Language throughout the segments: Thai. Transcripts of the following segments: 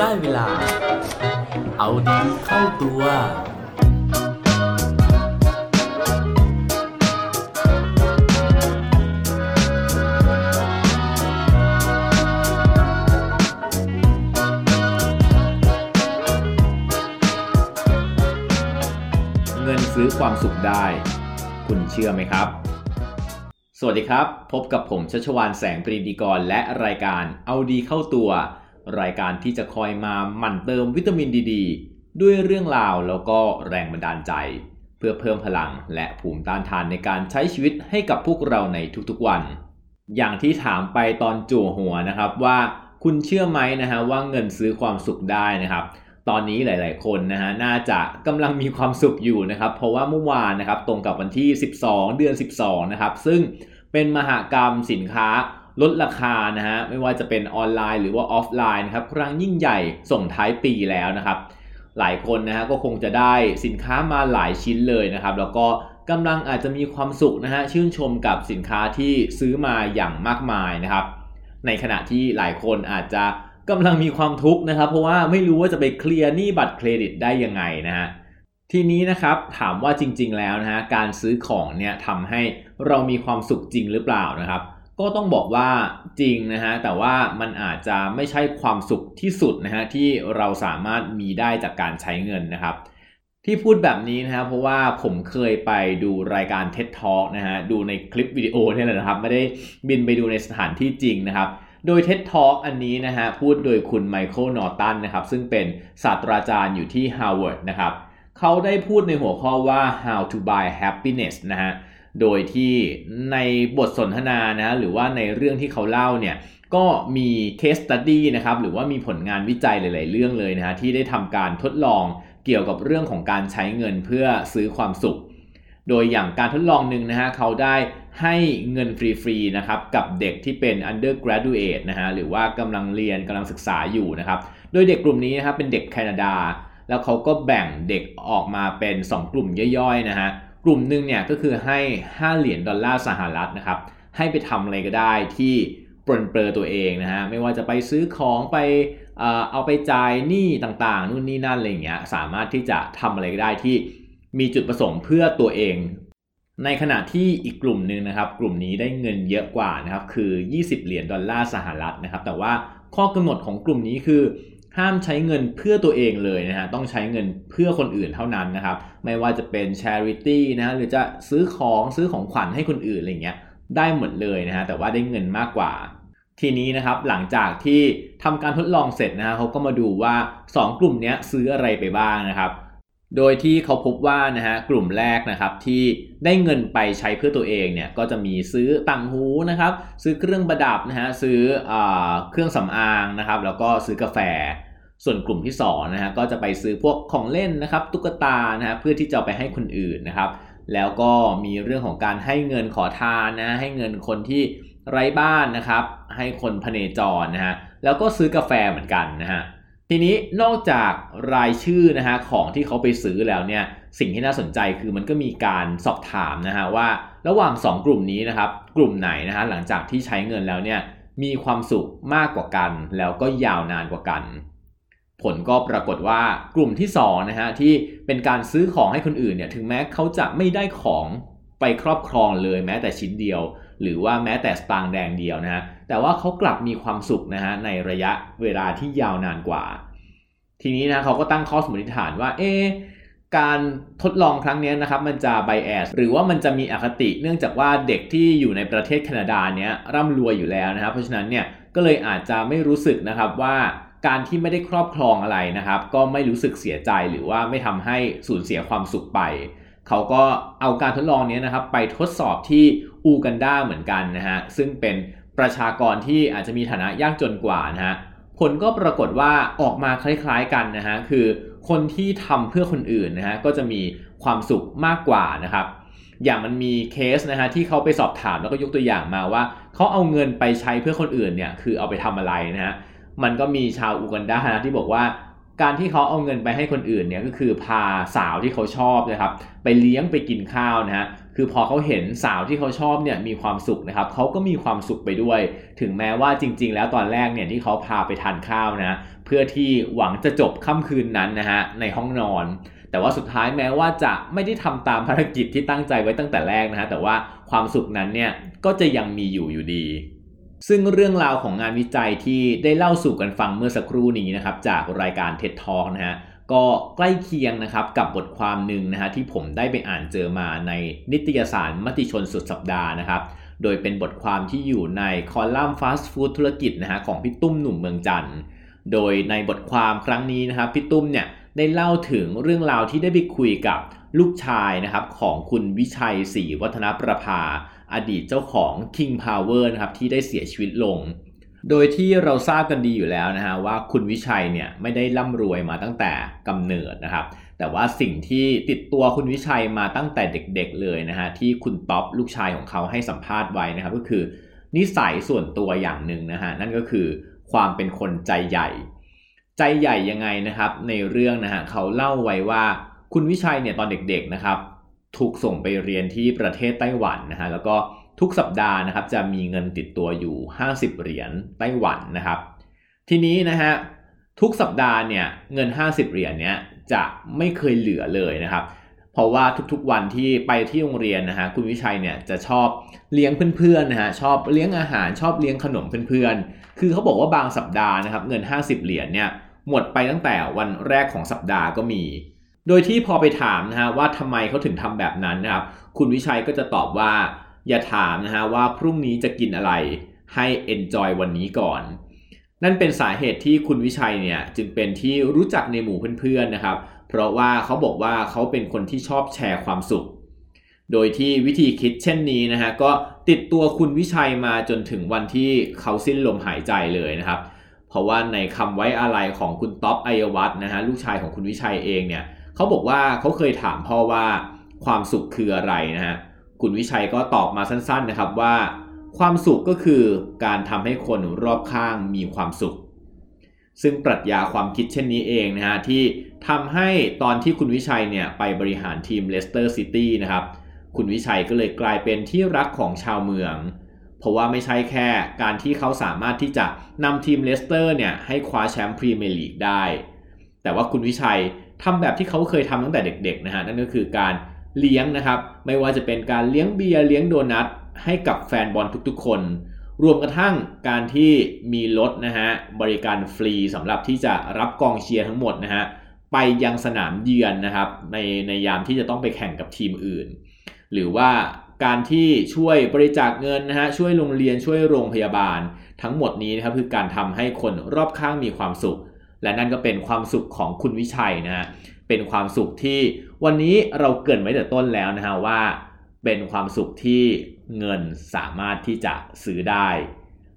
ได้เวลา เอาดีเข้าตัว เงินซื้อความสุขได้ คุณเชื่อไหมครับ สวัสดีครับ พบกับผมชัชวานแสงปรีดีกรและรายการเอาดีเข้าตัว รายการที่จะคอยมาหมั่นเติมวิตามินดีดด้วยเรื่องราวแล้วก็แรงบันดาลใจ เพื่อเพิ่มพลังและภูมิต้านทานในการใช้ชีวิตให้กับพวกเราในทุกๆวัน อย่างที่ถามไปตอนจั่วหัวนะครับว่าคุณเชื่อไหมนะฮะว่าเงินซื้อความสุขได้นะครับ ตอนนี้หลาย ๆ คนนะฮะน่าจะกำลังมีความสุขอยู่นะครับ เพราะว่าเมื่อวานนะครับตรงกับวันที่ 12 เดือน 12 นะครับ ซึ่งเป็นมหากรรมสินค้า ลดราคานะฮะไม่ว่าจะเป็นออนไลน์หรือว่าออฟไลน์นะครับครั้งยิ่งใหญ่ส่งท้ายปีแล้วนะครับหลายคนนะฮะก็คงจะได้สินค้ามาหลายชิ้นเลยนะครับ แล้วก็กำลังอาจจะมีความสุขนะฮะชื่นชมกับสินค้าที่ซื้อมาอย่างมากมายนะครับ ในขณะที่หลายคนอาจจะกำลังมีความทุกข์นะครับ เพราะว่าไม่รู้ว่าจะไปเคลียร์หนี้บัตรเครดิตได้ยังไงนะฮะทีนี้นะครับถามว่าจริง ๆ แล้วนะฮะการซื้อของเนี่ยทำให้เรามีความสุขจริงหรือเปล่านะครับ ก็ต้องบอกว่าจริงนะฮะแต่ว่ามันอาจจะไม่ใช่ความสุขที่สุดนะฮะที่เราสามารถมีได้จากการใช้เงินนะครับ ที่พูดแบบนี้นะครับเพราะว่าผมเคยไปดูรายการ TED Talk นะฮะดูในคลิปวิดีโอนี่แหละนะครับ ไม่ได้บินไปดูในสถานที่จริงนะครับ โดย TED Talk อันนี้นะฮะพูดโดยคุณไมเคิลนอร์ตันนะครับซึ่งเป็นศาสตราจารย์อยู่ที่ Harvard นะครับเขาได้พูดในหัวข้อว่า how to buy happiness นะฮะ โดยที่ในบทสนทนานะหรือว่าในเรื่องที่เขาเล่าเนี่ยก็มี case study นะครับหรือว่ามีผลงานวิจัยหลาย ๆ เรื่องเลยนะฮะที่ได้ทำการทดลองเกี่ยวกับเรื่องของการใช้เงินเพื่อซื้อความสุข โดยอย่างการทดลองหนึ่งนะฮะเขาได้ให้เงินฟรี ๆ นะครับกับเด็กที่เป็น undergraduate นะฮะหรือว่ากำลังเรียนกำลังศึกษาอยู่นะครับโดยเด็กกลุ่มนี้นะครับเป็นเด็กแคนาดา แล้วเขาก็แบ่งเด็กออกมาเป็น 2 กลุ่มย่อย ๆ นะฮะ กลุ่มหนึ่งเนี่ยก็คือให้ 5 เหรียญดอลลาร์สหรัฐนะครับ ให้ไปทำอะไรก็ได้ที่ปรนเปรอตัวเองนะฮะ ไม่ว่าจะไปซื้อของไปเอาไปจ่ายหนี้ต่างๆ นู่นนี่นั่นอะไรอย่างเงี้ย สามารถที่จะทำอะไรก็ได้ที่มีจุดประสงค์เพื่อตัวเอง ในขณะที่อีกกลุ่มหนึ่งนะครับ กลุ่มนี้ได้เงินเยอะกว่านะครับ คือ 20 เหรียญดอลลาร์สหรัฐนะครับ แต่ว่าข้อกำหนดของกลุ่มนี้คือ ห้ามใช้เงินเพื่อตัวเองเลยนะฮะต้องใช้เงินเพื่อคนอื่นเท่านั้นนะครับ ไม่ว่าจะเป็น charity นะหรือจะซื้อของซื้อของขวัญให้คนอื่นอะไรเงี้ยได้หมดเลยนะฮะแต่ว่าได้เงินมากกว่า ทีนี้นะครับหลังจากที่ทำการทดลองเสร็จนะฮะเขาก็มาดูว่า 2 กลุ่มนี้ซื้ออะไรไปบ้างนะครับ โดยที่เขาพบว่านะฮะกลุ่มแรกนะครับที่ได้เงินไปใช้เพื่อตัวเองเนี่ยก็จะมีซื้อต่างหูนะครับ ซื้อเครื่องประดับนะฮะซื้ออเครื่องสำอางนะครับ แล้วก็ซื้อกาแฟ ส่วนกลุ่มที่2นะฮะก็จะไปซื้อพวกของเล่นนะครับ ตุ๊กตานะฮะเพื่อที่จะไปให้คนอื่นนะครับ แล้วก็มีเรื่องของการให้เงินขอทานนะให้เงินคนที่ไร้บ้านนะครับ ให้คนพเนจรนะฮะแล้วก็ซื้อกาแฟเหมือนกันนะฮะทีนี้นอกจากรายชื่อนะฮะของที่เขาไปซื้อแล้วเนี่ยสิ่งที่น่าสนใจคือมันก็มีการสอบถามนะฮะว่าระหว่าง 2 กลุ่มนี้นะครับ กลุ่มไหนนะฮะหลังจากที่ใช้เงินแล้วเนี่ยมีความสุขมากกว่ากัน แล้วก็ยาวนานกว่ากัน ผลก็ปรากฏว่ากลุ่มที่2นะฮะที่เป็นการซื้อของให้คนอื่นเนี่ยถึงแม้เขาจะไม่ได้ของไปครอบครองเลยแม้แต่ชิ้นเดียว หรือว่าแม้แต่สตางค์แดงเดียวนะฮะแต่ว่าเขากลับมีความสุขนะฮะในระยะเวลาที่ยาวนานกว่า ทีนี้นะเขาก็ตั้งข้อสมมติฐานว่าเอ๊การทดลองครั้งนี้นะครับมันจะไบแอสหรือว่ามันจะมีอคติเนื่องจากว่าเด็กที่อยู่ในประเทศแคนาดาเนี้ยร่ำรวยอยู่แล้วนะครับเพราะฉะนั้นเนี่ยก็เลยอาจจะไม่รู้สึกนะครับว่า การที่ไม่ได้ครอบครองอะไรนะครับ ก็ไม่รู้สึกเสียใจหรือว่าไม่ทำให้สูญเสียความสุขไป เขาก็เอาการทดลองนี้นะครับ ไปทดสอบที่อูกันดาเหมือนกันนะฮะซึ่งเป็นประชากรที่อาจจะมีฐานะยากจนกว่านะฮะผลก็ปรากฏว่าออกมาคล้ายๆกันนะฮะคือคนที่ทำเพื่อคนอื่นนะฮะก็จะมีความสุขมากกว่านะครับ อย่างมันมีเคสนะฮะที่เขาไปสอบถามแล้วก็ยกตัวอย่างมาว่าเขาเอาเงินไปใช้เพื่อคนอื่นเนี่ยคือเอาไปทำอะไรนะฮะ มันก็มีชาวอูกันดานะที่บอกว่า การที่เขาเอาเงินไปให้คนอื่นเนี่ยก็คือพาสาวที่เขาชอบนะครับ ไปเลี้ยงไปกินข้าวนะฮะคือพอเขาเห็นสาวที่เขาชอบเนี่ยมีความสุขนะครับเขาก็มีความสุขไปด้วย ถึงแม้ว่าจริง ๆ แล้วตอนแรกเนี่ยที่เขาพาไปทานข้าวนะเพื่อที่หวังจะจบค่ำคืนนั้นนะฮะในห้องนอน แต่ว่าสุดท้ายแม้ว่าจะไม่ได้ทำตามภารกิจที่ตั้งใจไว้ตั้งแต่แรกนะฮะแต่ว่าความสุขนั้นเนี่ยก็จะยังมีอยู่อยู่ดี ซึ่งเรื่องราวของงานวิจัยที่ได้เล่าสู่กันฟังเมื่อสักครู่นี้นะครับจากรายการ TED Talk นะฮะก็ใกล้เคียงนะครับกับบทความหนึ่งนะฮะที่ผมได้ไปอ่านเจอมาในนิตยสารมติชนสุดสัปดาห์นะครับ โดยเป็นบทความที่อยู่ในคอลัมน์ฟาสต์ฟู้ดธุรกิจนะฮะของพี่ตุ้มหนุ่มเมืองจันทร์โดยในบทความครั้งนี้นะครับพี่ตุ้มเนี่ยได้เล่าถึงเรื่องราวที่ได้ไปคุยกับลูกชายนะครับของคุณวิชัยศรีวัฒนประภา อดีตเจ้าของ King Power นะครับที่ได้เสียชีวิตลง โดยที่เราทราบกันดีอยู่แล้วนะฮะว่าคุณวิชัยเนี่ยไม่ได้ร่ำรวยมาตั้งแต่กำเนิดนะครับ แต่ว่าสิ่งที่ติดตัวคุณวิชัยมาตั้งแต่เด็กๆเลยนะฮะที่คุณท็อปลูกชายของเขาให้สัมภาษณ์ไว้นะครับก็คือ นิสัยส่วนตัวอย่างหนึ่งนะฮะนั่นก็คือความเป็นคนใจใหญ่ ใจใหญ่ยังไงนะครับ ในเรื่องนะฮะเขาเล่าไว้ว่าคุณวิชัยเนี่ยตอนเด็กๆนะครับ ถูกส่งไปเรียนที่ประเทศไต้หวันนะฮะแล้วก็ทุกสัปดาห์นะครับจะมีเงินติดตัวอยู่ 50 เหรียญไต้หวันนะครับ ทีนี้นะฮะทุกสัปดาห์เนี่ยเงิน 50 เหรียญเนี้ยจะไม่เคยเหลือเลยนะครับ เพราะว่าทุกๆวันที่ไปที่โรงเรียนนะฮะคุณวิชัยเนี่ยจะชอบเลี้ยงเพื่อนๆนะฮะชอบเลี้ยงอาหารชอบเลี้ยงขนมเพื่อนๆ คือเขาบอกว่าบางสัปดาห์นะครับเงิน 50 เหรียญเนี่ยหมดไปตั้งแต่วันแรกของสัปดาห์ก็มี โดยที่พอไปถามนะฮะว่าทำไมเขาถึงทำแบบนั้นนะครับ คุณวิชัยก็จะตอบว่า อย่าถามนะฮะว่าพรุ่งนี้จะกินอะไรให้ enjoy วันนี้ก่อน นั่นเป็นสาเหตุที่คุณวิชัยเนี่ยจึงเป็นที่รู้จักในหมู่เพื่อนๆนะครับ เพราะว่าเขาบอกว่าเขาเป็นคนที่ชอบแชร์ความสุข โดยที่วิธีคิดเช่นนี้นะฮะก็ติดตัวคุณวิชัยมาจนถึงวันที่เขาสิ้นลมหายใจเลยนะครับ เพราะว่าในคำไว้อะไรของคุณท็อปไอวัฒนะฮะลูกชายของคุณวิชัยเองเนี่ย เขาบอกว่าเขาเคยถามพ่อว่าความสุขคืออะไรนะฮะคุณวิชัยก็ตอบมาสั้นๆนะครับว่า ความสุขก็คือการทำให้คนรอบข้างมีความสุข ซึ่งปรัชญาความคิดเช่นนี้เองนะฮะที่ทำให้ตอนที่คุณวิชัยเนี่ยไปบริหารทีมเลสเตอร์ซิตี้นะครับคุณวิชัยก็เลยกลายเป็นที่รักของชาวเมือง เพราะว่าไม่ใช่แค่การที่เขาสามารถที่จะนำทีมเลสเตอร์เนี่ยให้คว้าแชมป์พรีเมียร์ลีกได้ แต่ว่าคุณวิชัย ทำแบบที่เขาเคยทำตั้งแต่เด็กๆนะฮะนั่นก็คือการเลี้ยงนะครับ ไม่ว่าจะเป็นการเลี้ยงเบียร์เลี้ยงโดนัทให้กับแฟนบอลทุกๆ คน รวมกระทั่งการที่มีรถนะฮะบริการฟรีสำหรับที่จะรับกองเชียร์ทั้งหมดนะฮะไปยังสนามเยือนนะครับในในยามที่จะต้องไปแข่งกับทีมอื่น หรือว่าการที่ช่วยบริจาคเงินนะฮะช่วยโรงเรียนช่วยโรงพยาบาล ทั้งหมดนี้นะครับคือการทำให้คนรอบข้างมีความสุข และนั่นก็เป็นความสุขของคุณวิชัยนะฮะเป็นความสุขที่วันนี้เราเกินไว้แต่ต้นแล้วนะฮะว่าเป็นความสุขที่เงินสามารถที่จะซื้อได้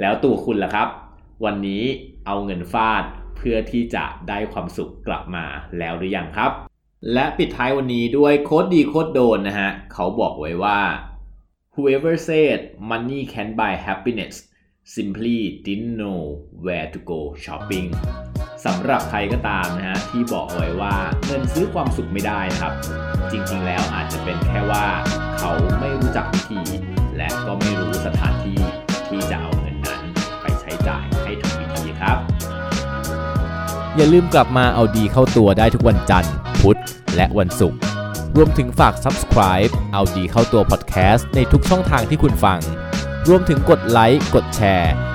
แล้วตัวคุณล่ะครับ วันนี้เอาเงินฟาดเพื่อที่จะได้ความสุขกลับมาแล้วหรือยังครับ และปิดท้ายวันนี้ด้วยโค้ดดีโค้ดโดนนะฮะเขาบอกไว้ว่า whoever said money can buy happiness simply didn't know where to go shopping สำหรับใครก็ตามนะฮะที่บอกไว้ว่าเงินซื้อความสุขไม่ได้นะครับ จริงๆแล้วอาจจะเป็นแค่ว่าเขาไม่รู้จักวิธี และก็ไม่รู้สถานที่ที่จะเอาเงินนั้นไปใช้จ่ายให้ถูกวิธีครับ อย่าลืมกลับมาเอาดีเข้าตัวได้ทุกวันจันทร์ พุธและวันศุกร์รวมถึงฝาก subscribe เอาดีเข้าตัว podcast ในทุกช่องทางที่คุณฟัง รวมถึงกดไลค์กดแชร์